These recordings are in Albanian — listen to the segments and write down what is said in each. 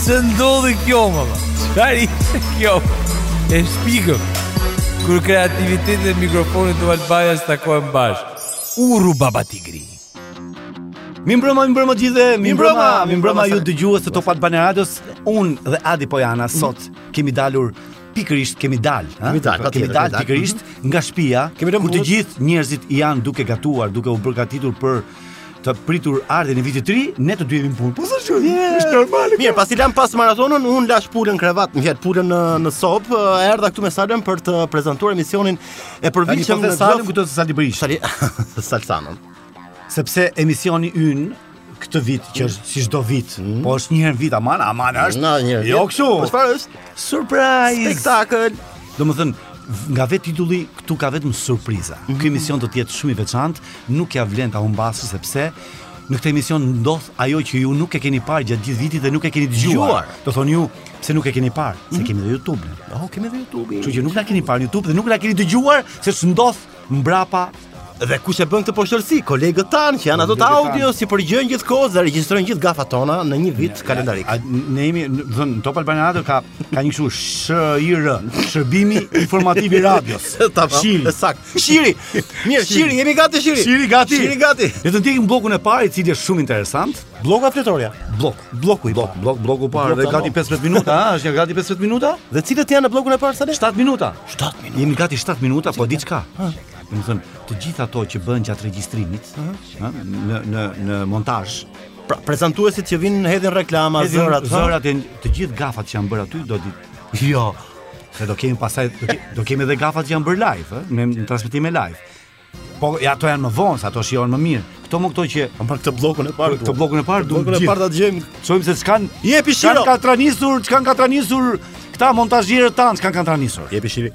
Se ndodhi kjo më dhe Çfarë është kjo E shpikëm Kur kreativiteti dhe mikrofoni te vala jonë takohen bashkë Uru baba tigri Mirëmbrëma, mirëmbrëma të gjithë Mirëmbrëma, mirëmbrëma ju dëgjues të Top Albania Radios Unë dhe Adi Pojana sot kemi dalur pikërisht kemi dal, ha? Kemi dal, kemi dal pikërisht nga shtëpia. Kur të gjithë njerëzit janë duke gatuar, duke u përgatitur për të pritur ardhjen e vitit të ri, ne të dy jemi në punë. Po ça u? Është normale. Mirë, pasi lamë pas maratonën, unë lashë pulën në krevat, më fal pulën në në sobë, e erdha këtu me Salën për të prezantuar emisionin e përvitshëm po në Salën, kujtohet se Sali Brish. Sali Salsanon. Sepse emisioni ynë këtë vit që është si çdo vit, mm. po është një herë në vit aman, aman është. Na një. Jo kështu. Po çfarë është? Surprise. Spektakël. Domethënë, nga vetë titulli këtu ka vetëm surpriza. Mm -hmm. Ky emision do të jetë shumë i veçantë, nuk ja vlen ta humbisni sepse në këtë emision ndodh ajo që ju nuk e keni parë gjatë gjithë vitit dhe nuk e keni dëgjuar. Do thoni ju, pse nuk e keni parë? Se mhm. kemi dhe YouTube. Oh, kemi dhe YouTube. Kështu që nuk na keni parë në YouTube dhe nuk na keni dëgjuar se ç'ndodh mbrapa dhe kush e bën këtë poshtërsi? Kolegët tanë që janë ata të audios i përgjojnë gjithë kohës dhe regjistrojnë gjithë gafat tona në një vit kalendarik. Ne jemi në Top Albania Radio ka ka një kështu SHIR, shërbimi informativ i radios. Saktë. Shiri. Mirë, Shiri, jemi gati Shiri. Shiri gati. Shiri gati. Le të ndjekim bllokun e parë, i cili është shumë interesant. Bllok apo fletorja. Bllok. Blloku i parë. Bllok, blloku i parë dhe gati 15 minuta, a? Është gati 15 minuta? Dhe cilët janë në bllokun e parë sa 7 minuta. 7 minuta. Jemi gati 7 minuta, po diçka. Domethënë, të gjitha ato që bëhen gjatë regjistrimit, ëh, në në në montazh, Pra, prezantuesit që vinë hedhin reklama, zërat, zërat e të gjithë gafat që janë bërë aty do të Jo, se do kemi pastaj, do, ke, do kemi edhe gafat që janë bërë live, eh? në, në transmetime live. Po ja ato janë më vonë, ato shijohen më mirë. Këto më këto që po, për këtë bllokun e parë, këtë bllokun e parë duhet. Bllokun e parë ta dëgjojmë. Shohim se ç'kanë. Jepi shiro. Ç'kanë katranosur, ç'kanë katranosur këta montazhierët tanë, ç'kanë katranosur. Jepi shiro.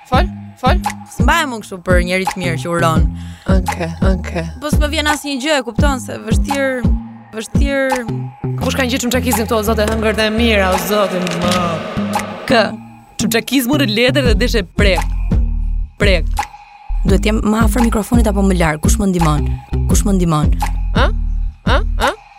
Fol, fol. S'mbahem unë kështu për njeri të mirë që uron. Okej, okej. Po s'më vjen asnjë gjë, e kupton sa e vështirë, vështirë. Ku shkon gjithë çamçakëzin këto zotë hëngër dhe mira, o zotë më. K. Çamçakëzi në letër dhe deshë prek. Prek. Duhet të jem më afër mikrofonit apo më larg? Kush më ndihmon? Kush më ndihmon? Ë? Ë? Ë?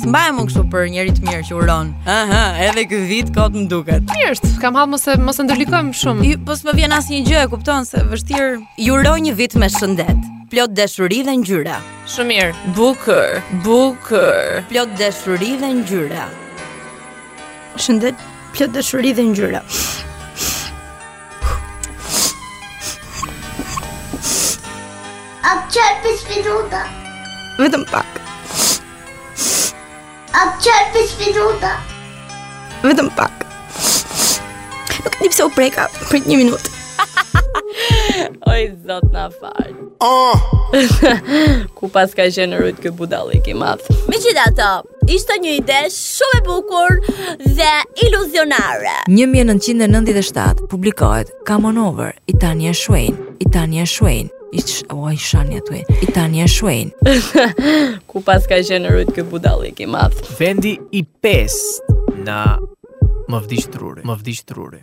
S'mbahem unë kështu për njeri të mirë që uron. Aha, edhe ky vit kot më duket. Mirë, kam hall mos e mos e ndërlikojmë shumë. Ju po s'më vjen asnjë gjë, e kupton sa e vështirë. Ju uroj një vit me shëndet, plot dashuri dhe ngjyra. Shumë mirë. Bukur, bukur. Plot dashuri dhe ngjyra. Shëndet, plot dashuri dhe ngjyra. A qërë për shpinuta? Vetëm pak. A qërë për shpinuta? Vetëm pak. Nuk e di pse u preka për një minut. Oj, zot na fal. Oh! Ku paska qenë gjithë ky budallëk i madh. Me që da Ishte një ide shumë e bukur dhe iluzionare. 1997 publikohet Come On Over i Tanya Shwain, i Tanya Shwain. Ishtë o i shani aty. I Tanya Shwain. Ku paska qenë gjithë ky budallëk i madh. Vendi i 5 na më vdiq truri, më vdiq truri.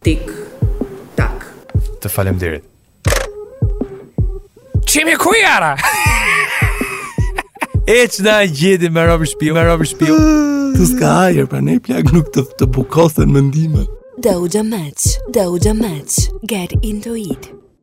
Tik tak. Të faleminderit. Çimi ku je, ra? Ec na gjeti me rroba shpie, me rroba shpie. Ktu s'ka ajër, prandaj plak nuk të, të bllokosen mendimet. Doja Cat, Doja Cat. Get into it.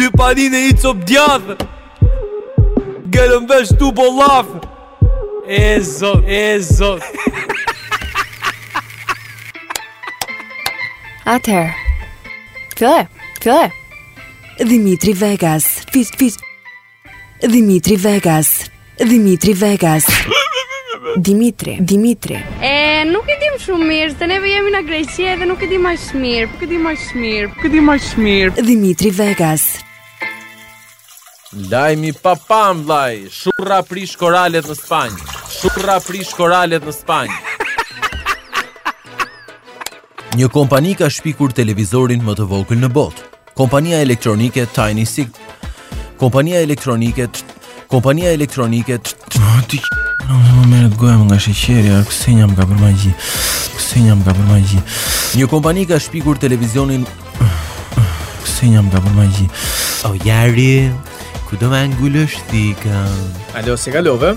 Dy panine, i copë djathë Gjer në vesh tu bo llaf E zot, e zot Atëherë Këtë, këtë Dimitri Vegas Fit, fit Dimitri Vegas. Dimitri Vegas. Dimitri, Dimitri. E nuk e dim shumë mirë, se neve jemi në Greqi dhe nuk e dim aq mirë, nuk e dim aq mirë, nuk e dim aq mirë. Dimitri Vegas. Lajmi papam vllai, shurra prish koralet në Spanjë. Shurra prish koralet në Spanjë. Një kompani ka shpikur televizorin më të vogël në botë. Kompania elektronike Tiny Sig Kompania elektronike Kompania elektronike ah, Ti ah, me gojëm nga sheqeri, a kjo zonja m'ka bër magji Kjo zonja m'ka bër magji Një kompani ka shpikur televizionin Kjo zonja m'ka bër magji O jari, ku do me ngullësht ti ka Alo, si kalove?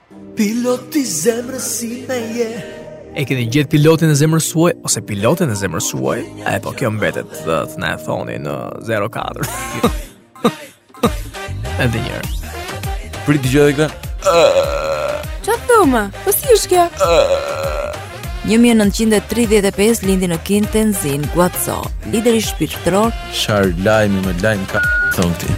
Piloti i zemrës sime je E keni gjetur pilotin e zemrës suaj Ose pilotin e zemrës suaj E po kjo mbetet dhe të na e thoni në 04 E dhe njëherë Për të gjithë dhe këta Ça të them? Po si është kjo? 1935 lindi në Kinë Tenzin Gyatso, lideri shpirtëror. Shar lajmi me lajm ke thënë ti.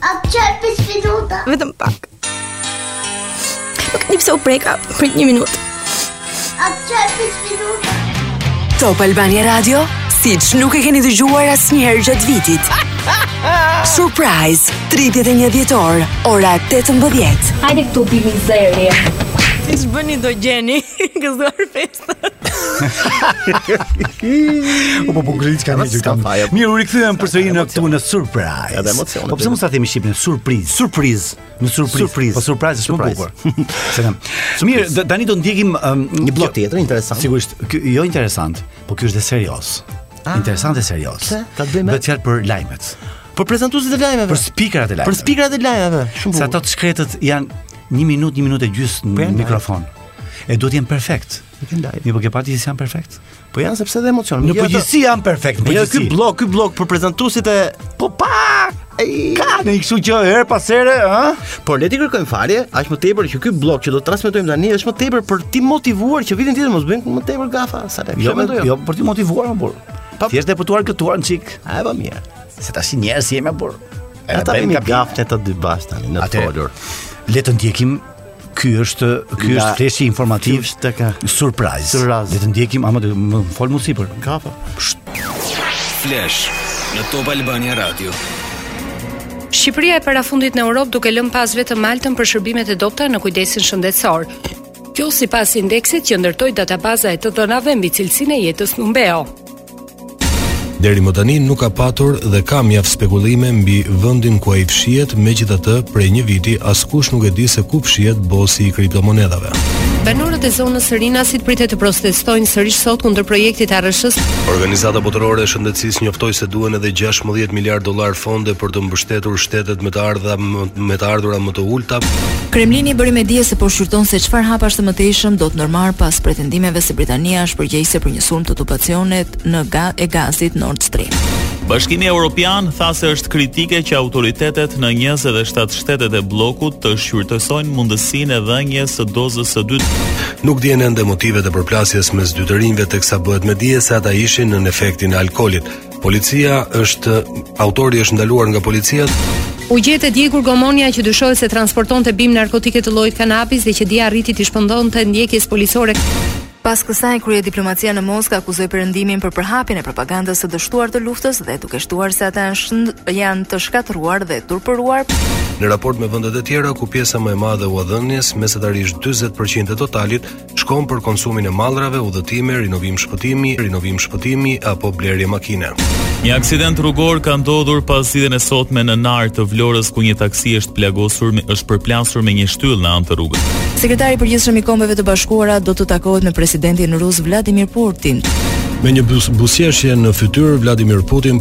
A të qërë për së minuta? Vetëm pak. Nuk e di pse u preka për një minutë. A të qërë për së minuta? Top Albania Radio, siç nuk e keni dëgjuar asnjëherë gjatë vitit. Surprise, 31 dhjetor, ora 18. Hajde këtu pimin zërje. Siç bëni do gjeni, gëzuar me U po po kështu që kam një gjë. Mirë, u rikthyem përsëri ne këtu në surprise. Edhe emocione. Po pse mos ta themi shqip në surprise? Surprise. Në surprise. Surprise. Po surprise është më bukur. Se kam. Mirë, tani do ndjekim um, një blok tjetër interesant. Sigurisht, jo interesant, po ky është dhe serioz. Ah. Interesant dhe serioz. Pse? Ka të bëjë me fjalë për lajmet. Për prezantuesit e lajmeve. Për spikerat e lajmeve. Për spikerat e lajmeve. Shumë bukur. Se ata të shkretët janë 1 minutë, 1 minutë e gjysmë po në mikrofon. E duhet të jenë perfekt. Një po ke parë ti si janë perfekt? Po janë sepse dhe emocion. Në përgjithësi janë perfekt. Po ky blok, ky blok për prezantuesit e po pa ka në kështu që herë pas here, ha? Por le t'i kërkojmë falje, aq më tepër që ky blok që do të transmetojmë tani është më tepër për t'i motivuar që vitin tjetër mos bëjnë më tepër gafa, sa le. Jo, jo, jo, për t'i motivuar mor. Po. Thjesht të dëfryer këtu një çikë. A e po mirë. Se tash njerëz jemi mor. Ja ta bëjmë gafën të dy bash tani në folur. Le të ndjekim Ky është ky është fleshi informativ tek surprise. Surprise. Le të ndjekim pa na fol më tepër. Gafa po. Flash në Top Albania Radio. Shqipëria e parafundit në Europë duke lënë pas vetëm Maltën për shërbimet e dobëta në kujdesin shëndetësor. Kjo sipas indeksit që ndërtoi databaza e të dhënave mbi cilësinë e jetës Numbeo. Deri më tani nuk ka patur dhe ka mjaft spekulime mbi vendin ku ai fshihet, megjithatë prej një viti askush nuk e di se ku fshihet bosi i kriptomonedhave. Banorët e zonës së Rinasit pritet të protestojnë sërish sot kundër projektit të ARRSH-së. Organizata Botërore e Shëndetësisë njoftoi se duhen edhe gjashtëmbëdhjetë miliardë dollarë fonde për të mbështetur shtetet me të ardha me të ardhura më të ulëta. Kremlini bëri me dije se po shqyrton se çfarë hapash të mëtejshëm do të ndërmarrë pas pretendimeve se Britania është përgjegjëse për sulm te tubacionet në ga e gazit Nord Stream. Bashkimi Europian tha se është kritike që autoritetet në 27 shtetet e bllokut të shqyrtësojnë mundësinë e dhënies së dozës së dytë. Nuk dihen ende motivet e përplasjes mes dy të rinjve teksa bëhet me dije se ata ishin nën efektin e alkoolit. Policia është autori është ndaluar nga policia. U gjet e djegur gomonia që dyshohet se transportonte bimë narkotike të llojit kanabis dhe që dje arriti t'i shpëtonte ndjekjes policore. Pas kësaj, kryediplomacia në Moskë akuzoi Perëndimin për përhapjen e propagandës së dështuar të luftës dhe duke shtuar se ata janë shënd, janë të shkatërruar dhe turpëruar. Në raport me vendet e tjera ku pjesa më e madhe e huadhënies, mesatarisht 40% e totalit, shkon për konsumin e mallrave, udhëtime, rinovim shpëtimi, rinovim shpëtimi apo blerje makine. Një aksident rrugor ka ndodhur pasditen e sotme në Nartë të Vlorës ku një taksi është plagosur me është përplasur me një shtyllë në anë të rrugës. Sekretari i Përgjithshëm i Kombeve të Bashkuara do të takohet me presidentin rus Vladimir Putin. Me një buz buzëqeshje në fytyrë Vladimir Putin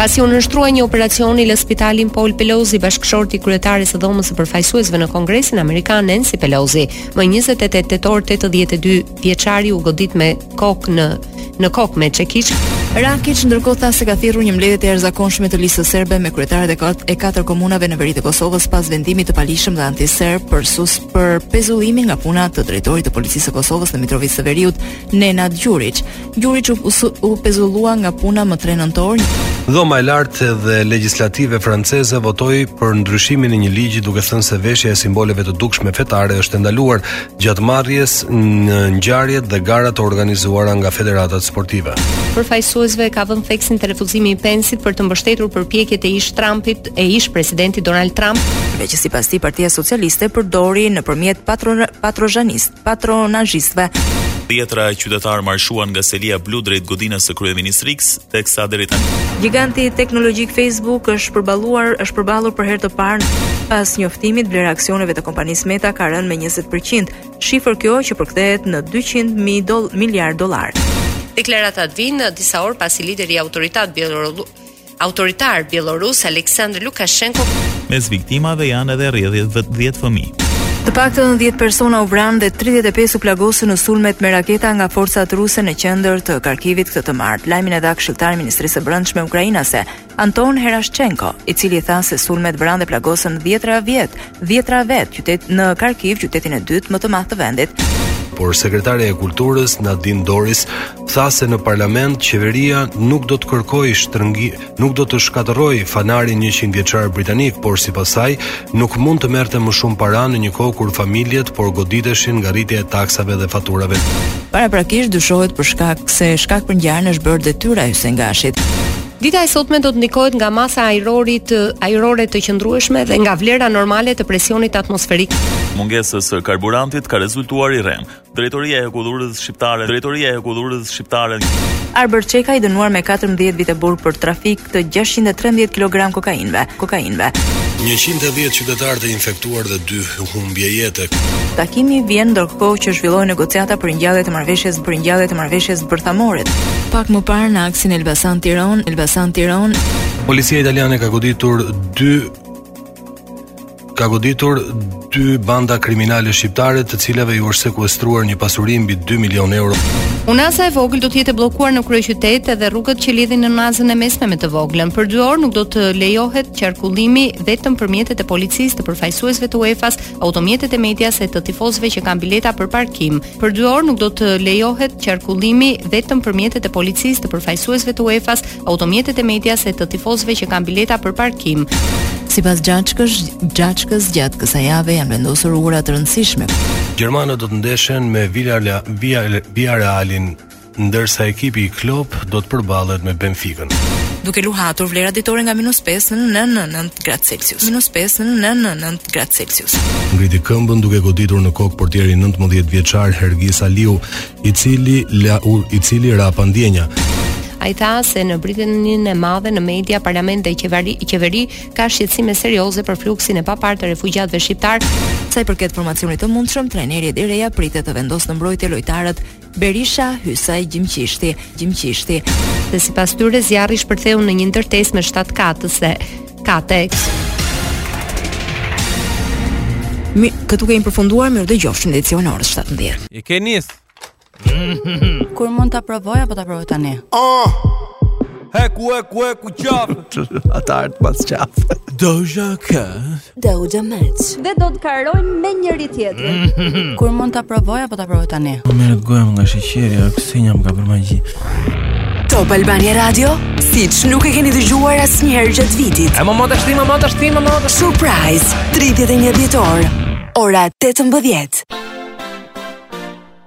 Pasi u nënshtrua një operacioni lë spitalin Paul Pelosi, bashkëshorti i kryetares së Dhomës së Përfaqësuesve në Kongresin Amerikan Nancy Pelosi, më 28 tetor 82 vjeçari u godit me kokë në në kokë me çekiç. Rakiç ndërkohë tha se ka thirrur një mbledhje të jashtëzakonshme të listës serbe me kryetarët e katër, e katër komunave në veri të Kosovës pas vendimit të paligjshëm dhe antiserb për sus për pezullimin nga puna të drejtorit të policisë së Kosovës në Mitrovicë të Veriut, Nenad Gjuriç. Gjuriç u, u pezullua nga puna më 3 nëntor. Dhoma e lartë dhe legjislative franceze votoi për ndryshimin e një ligji duke thënë se veshja e simboleve të dukshme fetare është e ndaluar gjatë marrjes në ngjarjet dhe gara të organizuara nga federatat sportive. Përfaqësuesve ka vënë theksin te refuzimi i Pensit për të mbështetur përpjekjet e ish Trumpit e ish presidentit Donald Trump, meqë sipas tij Partia Socialiste përdori nëpërmjet patro, patronazhist patronazhistëve. Dhjetëra qytetarë marshuan nga selia blu drejt godinës së kryeministrikës, teksa deri tani Giganti teknologjik Facebook është përballuar, është përballur për herë të parë pas njoftimit vlera e aksioneve të kompanisë Meta ka rënë me 20%, shifër kjo që përkthehet në 200 mijë doll miliard dollarë. Deklaratat vijnë disa orë pasi lideri autoritar bjellorus Autoritar bjellorus Aleksandr Lukashenko Mes viktimave janë edhe rrjedh dhje- 10 fëmijë. Të paktën 10 persona u vranë dhe 35 u plagosën në sulmet me raketa nga forcat ruse në qendër të Kharkivit këtë të martë. Lajmin e dha këshilltari i Ministrisë së Brendshme ukrainase, Anton Herashchenko, i cili tha se sulmet vranë dhe plagosën dhjetëra vetë Dhjetëra vetë, qytet në Kharkiv, qytetin e dytë më të madh të vendit por sekretarja e kulturës Nadine Dorries tha se në parlament qeveria nuk do të kërkojë shtrëngi, nuk do të shkatërrojë fanarin 100 vjeçar britanik, por sipas saj nuk mund të merrte më shumë para në një kohë kur familjet po goditeshin nga rritja e taksave dhe faturave. Paraprakisht dyshohet për shkak se shkak për ngjarjen është bërë detyra e Hysen Gashit. Dita e sotme do të ndikohet nga masa ajrori ajrore të qëndrueshme dhe nga vlera normale të presionit atmosferik. Mungesës së karburantit ka rezultuar i rremë. Drejtoria e Hekullurës Shqiptare, Drejtoria e Hekullurës Shqiptare. Arbër Çeka i dënuar me 14 vite burg për trafik të 613 kg kokainëve, kokainëve. 110 qytetarë të infektuar infektuar dhe dy humbje jete. Takimi vjen ndërkohë që zhvillohen negociata për ngjallje të marrëveshjes për ngjallje të marrëveshjes bërthamore. Pak më parë në aksin Elbasan-Tiranë, Elbasan-Tiranë, Policia italiane ka goditur dy ka goditur dy banda kriminale shqiptare të cilave iu është sekuestruar një pasuri mbi 2 milionë euro. Unaza e vogël do të jetë e bllokuar në kryeqytet edhe rrugët që lidhin unazën e mesme me të voglën. Për 2 orë nuk do të lejohet qarkullimi vetëm për mjetet e policisë, të përfaqësuesve të UEFA-s, automjetet e medias e të tifozëve që kanë bileta për parkim. Për dy orë nuk do të lejohet qarkullimi vetëm për mjetet e policisë, të përfaqësuesve të UEFA-s, automjetet e medias e të tifozëve që kanë bileta për parkim. Sipas Xh, Xhaçkës gjatë kësaj jave janë vendosur ura të rëndësishme. Gjermanët do të ndeshen me Villarrealin ndërsa ekipi i Klopp do të përballet me Benfikën. duke luhatur vlera ditore nga minus pesë në nëntë në nëntë gradë Celsius. Minus pesë në nëntë në nëntë gradë Celsius. Ngriti këmbën duke goditur në kokë portierin 19 vjeçar Hergis Aliu, i cili la u, i cili ra pa ndjenja. Ai tha se në Britaninë e Madhe, në media, parlament dhe qevari, qeveri ka shqetësime serioze për fluksin e paparë të refugjatëve shqiptarë. Sa i përket formacionit të mundshëm, trajneri Edi Reja pritet të vendosë në mbrojtje lojtarët Berisha, Hysaj, Gjimshiti, Gjimshiti. Dhe sipas tyre zjarri shpërtheu në një ndërtesë me shtatë katëshe. Kate. Mi, këtu kemi përfunduar, mirudëgjofshim në edicionin e orës 17. E ke nis. Kur mund ta provoj apo ta provoj tani? Oh! Heku, heku, heku, qafë Ata artë pas qafë Doja Cat Doja Mat Dhe do të garojnë me njëri-tjetrin Kur mund ta provoj, apo ta provoj tani? Po me dëgjojmë nga shëqeri, a kështu një m'ka për magji Top Albania Radio, siç nuk e keni dëgjuar asnjëherë gjatë vitit E më më të shti, më më të shti, më më të shti Surprise, 31 dhjetor, ora 18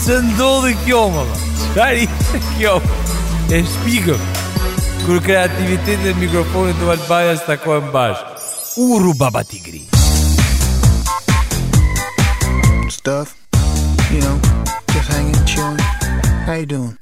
Se ndodhi kjo më më Çfarë ishte kjo E shpikëm Kur kreativiteti dhe mikrofoni i Top Albanias takohen bashkë Urra baba ti gri Stuff You know Just hanging chilling How you doing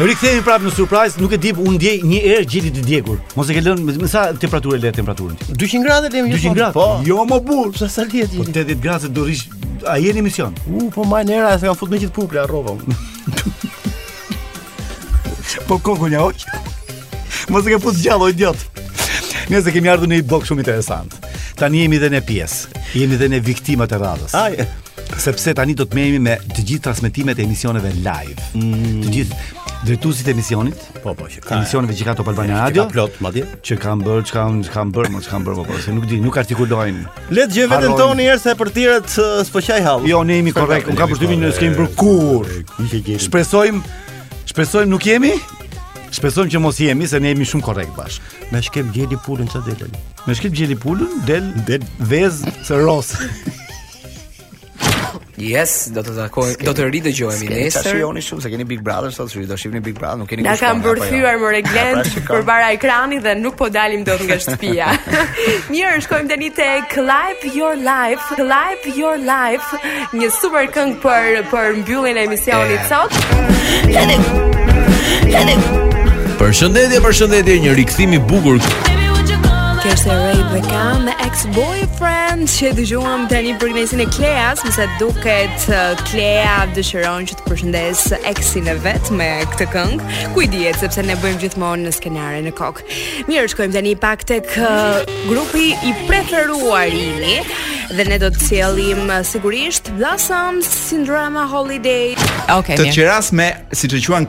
Rikthehemi prapë në surprise, nuk e di, unë ndjej një erë gjeli të djegur. Mos e ke lënë me sa temperaturë e le temperaturën ti. 200 gradë le më. 200 gradë. Po, jo more burrë, sa sa le ti. Po 80 gradë do rrijë sa jemi në emision. U po mban era se kam fut me gjithë pupla robo. Po kokën ia hoqe. Mos e ke fut gjallë oj idiot. Nejse kemi ardhur në një bllok shumë interesant. Tani jemi dhe në pjesë. Jemi dhe në viktimat e radhës. Ai sepse tani do të merremi me të gjithë transmetimet e emisioneve live. Mm. Të gjithë drejtuesit e emisionit, po po, që ka emisioneve që ka Top Albania Radio, plot madje, që kanë bërë, çka kanë bërë, mos kanë bërë, po, po se nuk di, nuk artikulojnë. Le të gjejmë veten tonë njëherë se për tjerët s'po qaj hall. Jo, ne jemi korrekt. Unë kam përshtypjen se s'kemi bërë kurrë. Nuk e gjejmë. Shpresojmë shpresojmë nuk jemi. Shpresojmë që mos jemi se ne jemi shumë korrekt bash. Me shkel gjeli pulën çfarë del? Me shkel gjeli pulën del del vezë rose. Yes, do të takoj, do të ridëgjohemi nesër. Sa shihoni shumë se keni Big Brother sot, si do shihni Big Brother, nuk keni kushte. Na kanë mbërthyer me Eglën përpara ekranit dhe nuk po dalim dot nga shtëpia. Mirë, shkojmë tani te Live Your Life, Live Your Life, një super këngë për për mbylljen e emisionit sot. Përshëndetje, përshëndetje, një rikthim i bukur. Kurse Ray Beckham Boyfriend që dëgjuam tani për Gnesin e Kleas, me sa duket uh, Klea dëshiron që të përshëndesë eksin e vet me këtë këngë. Ku i dihet sepse ne bëjmë gjithmonë në skenare në kokë. Mirë, shkojmë tani pak tek uh, grupi i preferuar i imi dhe ne do të sjellim uh, sigurisht Blossom Syndrome Holiday. Okej. Okay, të qeras me siç e quan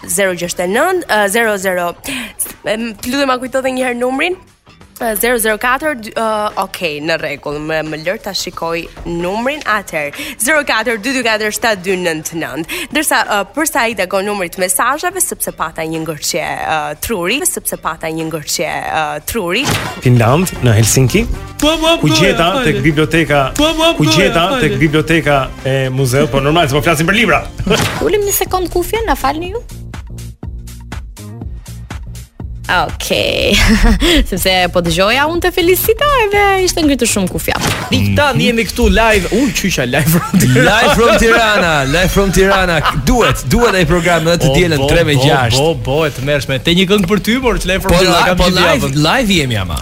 069 00 Të lutem ma kujto dhe një herë numrin 004 uh, ok në rregull më më lër ta shikoj numrin atëherë 0422472999 ndërsa uh, për sa i takon numrit të mesazheve sepse pata një ngërç uh, truri sepse pata një ngërç uh, truri Finland në Helsinki Ku gjeta tek biblioteka? Ku gjeta tek biblioteka e muzeut? Po normal, s'po flasim për libra. Ulim një sekond kufjen, na falni ju. Okej. Okay. Sepse po dëgjoja unë te Felicita edhe ishte ngritur shumë kufja. Tani mm. jemi këtu live. U qyqa live from Tirana. Live from Tirana, live from Tirana. Duhet, duhet ai program edhe të dielën 3 me 6. Po, po, po, e tmerrshme, të një këngë për ty, por që live from po, Tirana kam po, live, live jemi ama.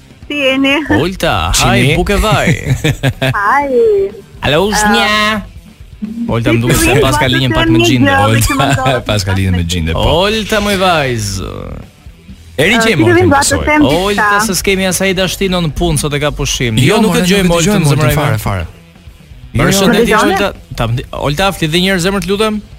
Si jeni? Olta, haj Qini. bukë, vaj. Haj. Alo Usnja. Olta më duket se paska linjën pak me xhinde. Olta paska linjën me xhinde. Po. Olta moj vajzë. Eri që më të pasoj. Olta se s'kemi as IT-in në punë sot e ka pushim. Jo, jo nuk e dëgjoj Oltën zemrën fare fare. Mirë, s'mund të dëgjoj Olta. Olta flit dhe një herë zemër të lutem.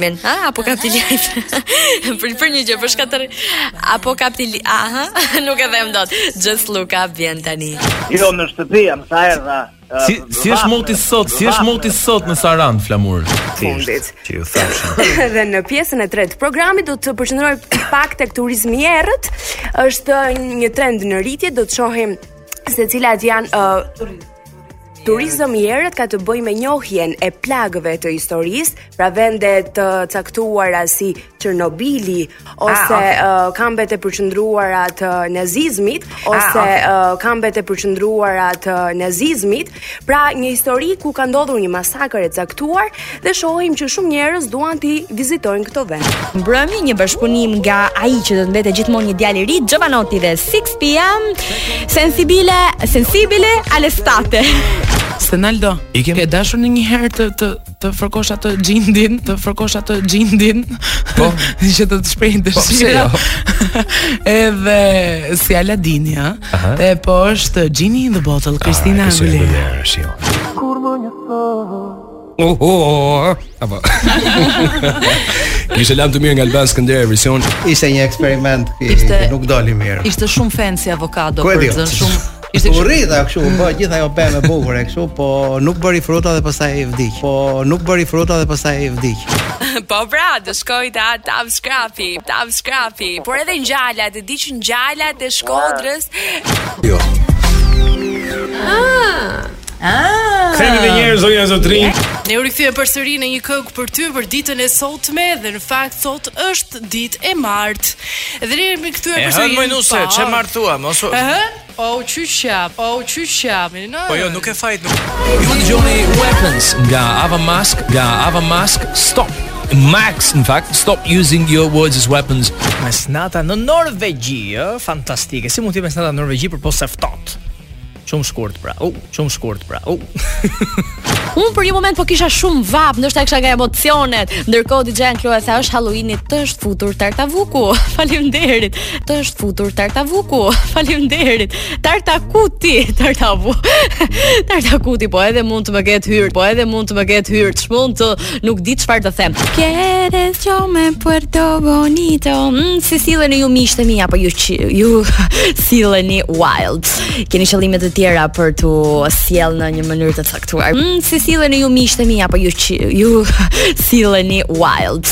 Men, a, apokaptilajt për, për një gjë, për shkatër Apokaptilajt Aha, nuk e them dot Just look up vjen tani Jo, në shtëpi, jam sa erdha Si, si është moti sot, si është moti sot në Sarandë, Flamur? Fundit. Që ju thashë. Dhe në pjesën e tretë të programit do të përqendrohemi pak tek turizmi i errët. Është një trend në rritje, do të shohim se cilat janë uh, Turizëm i errët ka të bëjë me njohjen e plagëve të historisë, pra vende të caktuara si Çernobili ah, ose ah, okay. uh, kampet e përqendruara të nazizmit ah, ose ah, okay. uh, kampet e përqendruara të nazizmit, pra një histori ku ka ndodhur një masakër e caktuar dhe shohim që shumë njerëz duan të vizitojnë këto vende. Mbërrin një bashkëpunim nga ai që do të mbetet gjithmonë një djalë i ri, Jovanotti dhe Sixpm, Sensibile, Sensibile all'estate. Se Naldo, ke dashur ndonjëherë të të të fërkosh atë xhindin, të fërkosh atë xhindin. Po, që të të shprehin dëshirë. Po, jo? Edhe si Aladini, ja. Dhe po është Genie in the Bottle, Christina Aguilera. Kur më një Oh, oh, oh, oh. Apo. Ishte lamtumirë nga Alban Skënderaj version. Ishte një eksperiment që ishte, nuk doli mirë. Ishte shumë fancy avokado për të zënë shumë. Ishte u rrit kështu, po gjithë ajo pemë e bukur e kështu, po nuk bëri fruta dhe pastaj vdiq. Po nuk bëri fruta dhe pastaj vdiq. po pra, do shtoja tavë krapi, tavë krapi. Por edhe ngjalat, e di që ngjalat e Shkodrës. Jo. Ah! Ah! Kthehemi edhe një herë zonja, zotërinj. Ne u rikthyem përsëri në një këngë për ty për ditën e sotme dhe në fakt sot është ditë e martë. Dhe ne jemi kthyer E përsëri. hënë më nuse, Po. ç'e martua, mos u... Ëhë? Po u qyshja, po u qyshja, më në. Po jo, nuk e fajt, nuk... Ju dëgjoni Weapons nga Ava Mask, nga Ava Mask, Stop. Max, në fakt, stop using your words as weapons. Mesnata në Norvegji, ë, fantastike. Si mund të jetë mesnata në Norvegji përpos e ftohtë? Shumë shkurt pra. U, shumë shkurt pra. U. Unë për një moment po kisha shumë vapë, ndoshta kisha nga emocionet. Ndërkohë DJ Danko tha është Halloweeni të është futur tartavuku. Faleminderit. Të është futur tartavuku. Faleminderit. Tartakuti, tartavu. Tartakuti po edhe mund të më ketë hyrë, po edhe mund të më ketë hyrë. Ç'mund të Nuk di çfarë të them. Quieres yo me Puerto Bonito. Mm, si silleni ju miqtë e mi apo ju ju silleni wild. Keni qëllime të tjera për t'u sjellë në një mënyrë të caktuar. Mm, si silleni ju miqtë e mi apo ju ju silleni wild.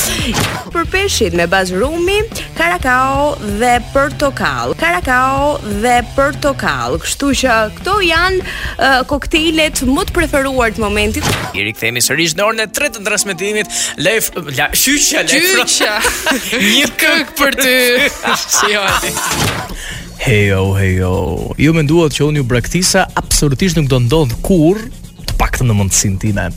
Për pjeshkën me bazë rumi, curaçao dhe portokall. Curaçao dhe portokall. Kështu që këto janë uh, koktejlet më të preferuar të momentit. I rikthehemi sërish në orën e tretë të transmetimit. Lef, la, shyqja, lef. Shyqja. Një këngë për ty. Shiati. Hejo, hejo. Ju menduat që unë ju braktisa absolutisht nuk do ndodhë kurrë të paktën në mundësinë time.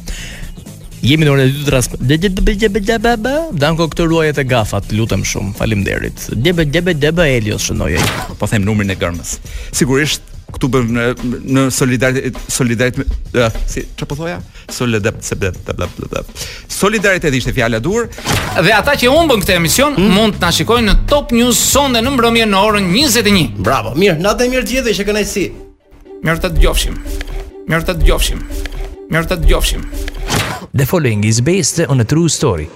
Jemi në orën e dytë të tra-. Danko këtë ruaje te gafat, të lutem shumë. Faleminderit. Debe debe debe Elios shënoje. Po them numrin e gërmës. Sigurisht këtu bën në, në solidaritet solidaritet uh, si çfarë po thoja solidaritet solidaritet ishte fjala dur dhe ata që humbën këtë emision hmm? mund të na shikojnë në Top News sonde në mbrëmje në orën 21 bravo mirë natën e mirë të gjithëve që kënaqësi mirë u dëgjofshim mirë u dëgjofshim mirë u dëgjofshim the following is based on a true story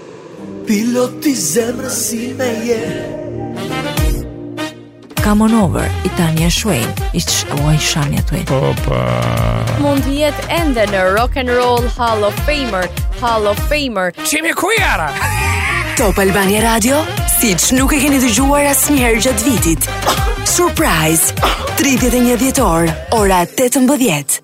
piloti zemrës si me je yeah. Come on over, i Tania Shuejn, i që shkuaj Shanja të jetë. Opa! Mund të jetë ende në Rock and Roll Hall of Famer, Hall of Famer. Qimi ku jara? Top Albania Radio, siç nuk e keni dëgjuar asnjëherë gjatë vitit. Surprise! 31 dhjetor, ora 18.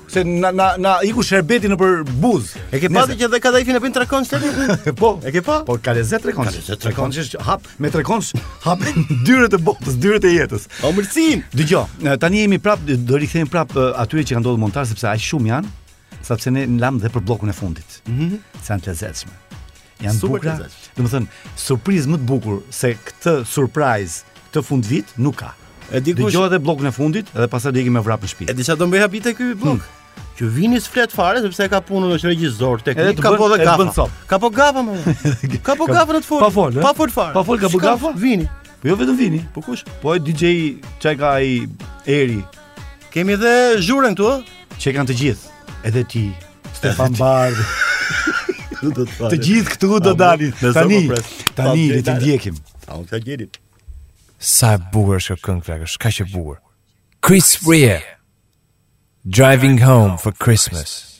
se na na na iku sherbeti nëpër buzë. E ke pati që dhe Kadajfin e bën trekon se po. E ke pa? Po ka lezet trekon. Ka lezet trekon që hap me trekon hap dyert e botës, dyert e jetës. O mëlsin. Dgjoj, tani jemi prap do rikthehemi prap atyre që kanë ndodhur në montazh sepse aq shumë janë, sepse ne lamë dhe për bllokun e fundit. Mhm. Mm se janë të lezetshme. Janë të bukura. Do të thënë, surprizë më të bukur se këtë surprizë këtë fundvit nuk ka. E di kush. Dëgjoj edhe bllokun e fundit dhe pastaj do ikim me vrap në shtëpi. E di çfarë do bëjë habi te ky bllok. Hmm. Që vini s'flet fare sepse ka punën është regjisor edhe të ka po dhe gafa. Ka po gafa më. Ka po gafa në të fol. Pa fol. Pa fol fare. Pa fol ka po gafa. Vini. Po jo vetëm vini. Po kush? Po ai DJ ça i ka ai Eri. Kemi dhe zhuren këtu, ë? Që e kanë të gjithë, edhe ti, Stefan Bardh. Të gjithë këtu do dalin. Po tani, tani le të ndjekim. A unë ka gjeri. Sa e bukur është këngë flakë, është kaq e bukur. Chris Rea. Driving home for Christmas.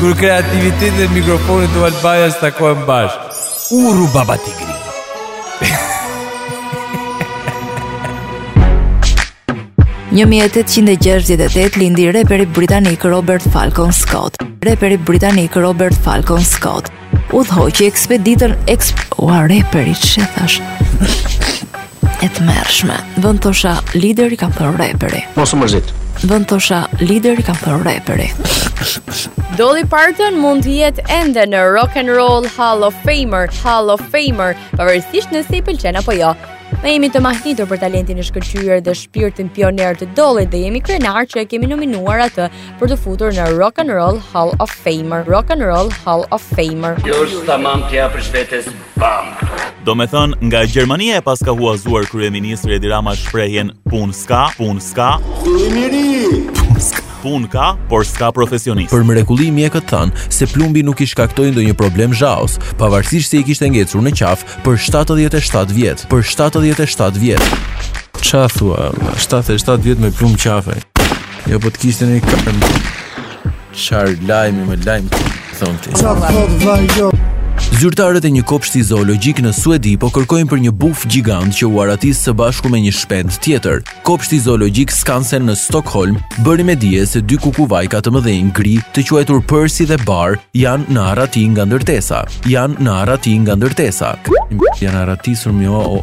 Kur kreativiteti dhe mikrofoni te Albaja s'takohen bashkë. Uru baba tigri. 1868 lindi reperi britanik Robert Falcon Scott. Reperi britanik Robert Falcon Scott. Udhëhoqi ekspeditën eksp... Ua, reperi, çë thashë? E tmerrshme. Vend të thosha lideri kam thënë reperi. Mos u mërzit. Vend të thosha lideri kam thënë reperi. Dolly Parton mund të jetë ende në Rock and Roll Hall of Famer, Hall of Famer, pavarësisht nëse i pëlqen apo jo. Ne jemi të mahnitur prej talentit të shkëlqyer dhe shpirtit pionier të Dollyt dhe jemi krenarë që e kemi nominuar atë për të futur në Rock and Roll Hall of Famer. Rock and Roll Hall of Famer. Kjo është tamam t'i japësh vetes bam. Domethënë, nga Gjermania e paska huazuar kryeministri Edi Rama shprehjen punë s'ka, punë s'ka. Punë ka, por s'ka profesionist. Për mrekulli mjekët thanë se plumbi nuk i shkaktoi ndonjë problem Zhaos, pavarësisht se i kishte ngecur në qafë për 77 vjet, për 77 vjet. Çfarë thua? 77 vjet me plumb në qafë. Jo po të kishte një karm Çfarë lajmi me lajm Thonë ti Ça thotë vla jo Zyrtarët e një kopshti zoologjik në Suedi po kërkojnë për një buf gjigant që u aratis së bashku me një shpend tjetër. Kopshti zoologjik Skansen në Stockholm bëri me dije se dy kukuvajka të mëdhenj gri, të quajtur Percy dhe Bar, janë në arrati nga ndërtesa. Janë në arrati nga ndërtesa. Janë arratisur mjo o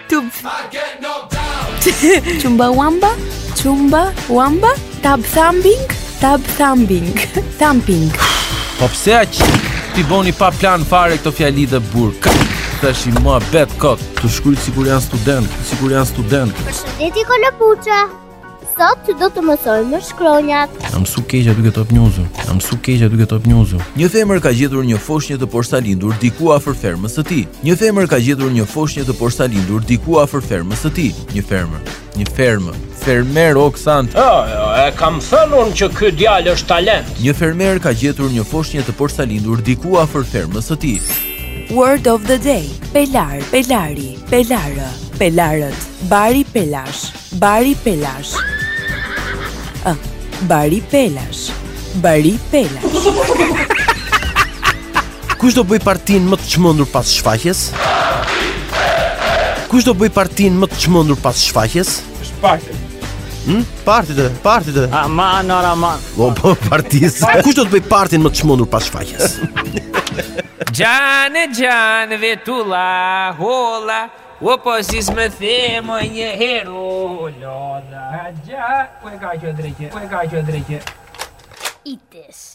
Tub. Chumbawamba, Chumbawamba, Tubthumping, Tubthumping, thumping. Po pse aq ti boni pa plan fare këto fjali dhe burk? Tash i mua bet kot, të shkruaj sikur janë student, sikur janë student. Përshëndetje Kolopuça. Sot do të mësojmë shkronjat. Jam mësu keq duke top njuzu. Jam mësu keq duke top njuzu. Një femër ka gjetur një foshnje të porsalindur diku afër fermës së tij. Një femër ka gjetur një foshnje të porsalindur diku afër fermës së tij. Një fermër. Një fermë. Fermer Oksan. Jo, jo, e kam thënë unë që ky djalë është talent. Një fermer ka gjetur një foshnje të porsalindur diku afër fermës së tij. Word of the day. Pelar, pelari, pelarë, pelarët, bari, pelash. Bari pelash. Ë, bari pelash. Bari pelash. Kush do bëj partin më të çmendur pas shfaqjes? Kush do bëj partin më të çmendur pas shfaqjes? Është parti. Hm? Partitë, partitë. Aman, ore aman. Po po partis. Kush do të bëjë partin më të çmendur pas shfaqjes? Gjane, gjane, vetulla, holla, O po si s'më the më një herë u lodha haxha Ku e ka kjo dreqe, ku e ka kjo dreqe Eat this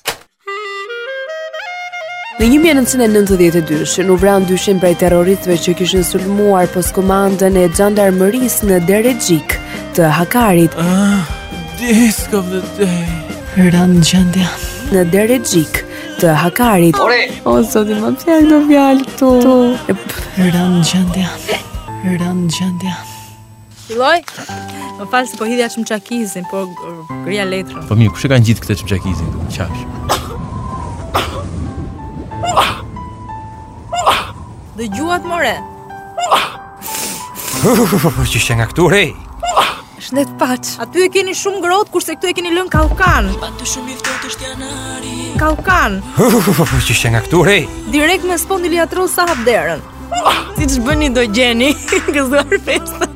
Në 1992, u vranë dy shin prej terroristëve që kishin sulmuar postkomandën e xhandarmërisë në Derexhik të Hakarit. Ah, disc of the day. Rëndë gjendja. Në Derexhik, të Hakarit. Ore, o zoti më pse do fjalë këtu? Tu rëndë gjendja. Rëndë gjendja. Filloi. Më fal se po hidhja çamçakizin, po grija letrën. Po mirë, kush e ka ngjit këtë çamçakizin këtu? Qash. Dëgjuat more. Po që nga këtu rrej. Shëndet paç. Aty e keni shumë ngrohtë kurse këtu e keni lënë kallkan. Aty shumë i ftohtë është janari. Kallkan. Që nga këtu re. Direkt me spondiliartrozë sa hap derën. Siç bëni do gjeni Gëzuar festat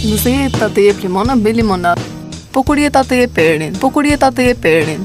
Nëse jeta të jep limona, bëj limonatë Po kur jeta të jep perin Po kur jeta të jep perin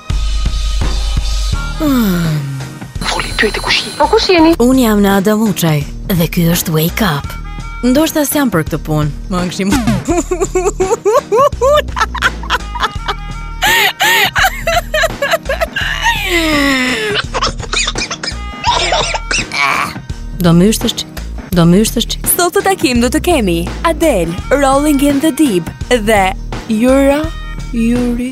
Foli ty të kushi. Po kush jeni? Unë jam Adam Uçaj dhe ky është Wake Up. Ndoshta s'jam për këtë punë. Më angshim. Do më është çik. Do më është çik. Sot të takim do të kemi Adele, Rolling in the Deep dhe Yura Yuri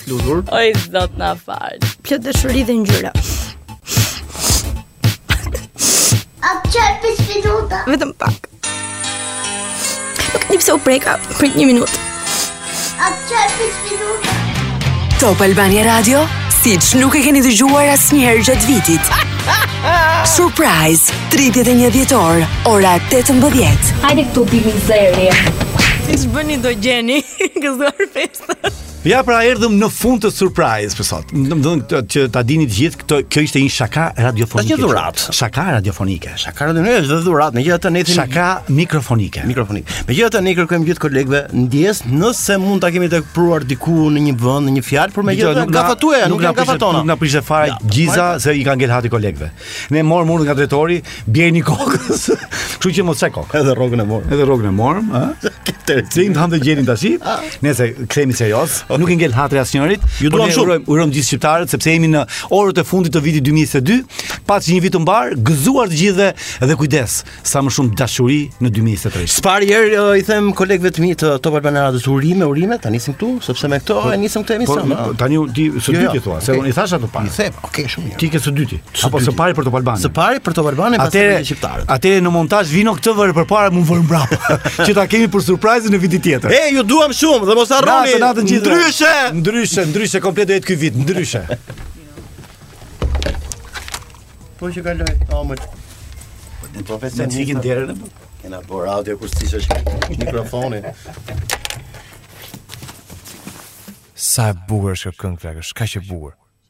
Luzur. Oj zot na fal. Plot dashuri dhe ngjyra. A qaj pesë minuta. Vetëm pak. Nuk di pse u preka për një minutë. A qaj pesë minuta. Top Albania Radio, siç nuk e keni dëgjuar asnjëherë gjatë vitit. Surprise, 31 dhjetor, ora 18. Hajde këtu pimin zërje. Siç bëni do gjeni, gëzuar Ja pra erdhëm në fund të surprise për sot. Do të thonë që ta dini të gjithë këtë, kjo ishte një shaka radiofonike. Është një dhuratë. Shaka radiofonike. Shaka radiofonike është dhe dhuratë, megjithatë ne themi shaka mikrofonike. Mikrofonike. Megjithatë ne kërkojmë gjithë kolegëve ndjesë, nëse mund ta kemi tepruar diku në një vend, në një fjalë, por megjithatë nuk ka hatër ju, nuk ka hatër jona. Nuk na prishet fare gjiza se i ka ngel hatri kolegëve. Ne morëm urdhër nga drejtori, Bjeni kokës. Kështu që mos e kokë. Edhe rrogën e morëm. Edhe rrogën e morëm, ha? Këtë tim të hanë gjerin tash. Nëse kthehemi seriozë, okay. nuk i ngel hatri asnjërit. Ju duam shumë. Urojmë, urojmë gjithë shqiptarët sepse jemi në orët e fundit të vitit 2022. Paçi një vit të mbarë, gëzuar të gjithëve dhe kujdes, sa më shumë dashuri në 2023. Së pari herë i them kolegëve të mi të Top Albania Radios urime, urime, tani nisim këtu, sepse me këto po, e nisëm këtë po, emision. Po, tani ti së jo, dyti jo. thua, se unë i thashë ato parë. I them, okay, shumë mirë. Ti ke së dyti. Së Apo së pari për Top Albania. Së pari për Top Albania pastaj shqiptarët. Atëherë në montazh Vino këtë vëre përpara mua më vër mbrapa. që ta kemi për surprise-n e vitit tjetër. E ju duam shumë dhe mos harroni. Ndryshe, ndryshe, ndryshe komplet do jetë ky vit, ndryshe. Po që kaloj, o mër. Në profesion në fikin dere në bërë. Kena bo radio kur s'ishte mikrofoni. Sa e bukur është kjo këngë, flakë, s'ka kaq bukur.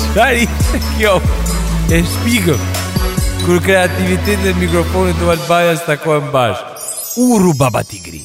Çfarë është kjo E shpikëm Kur kreativiteti dhe mikrofoni Top Albania U takojnë bashkë Uru baba tigri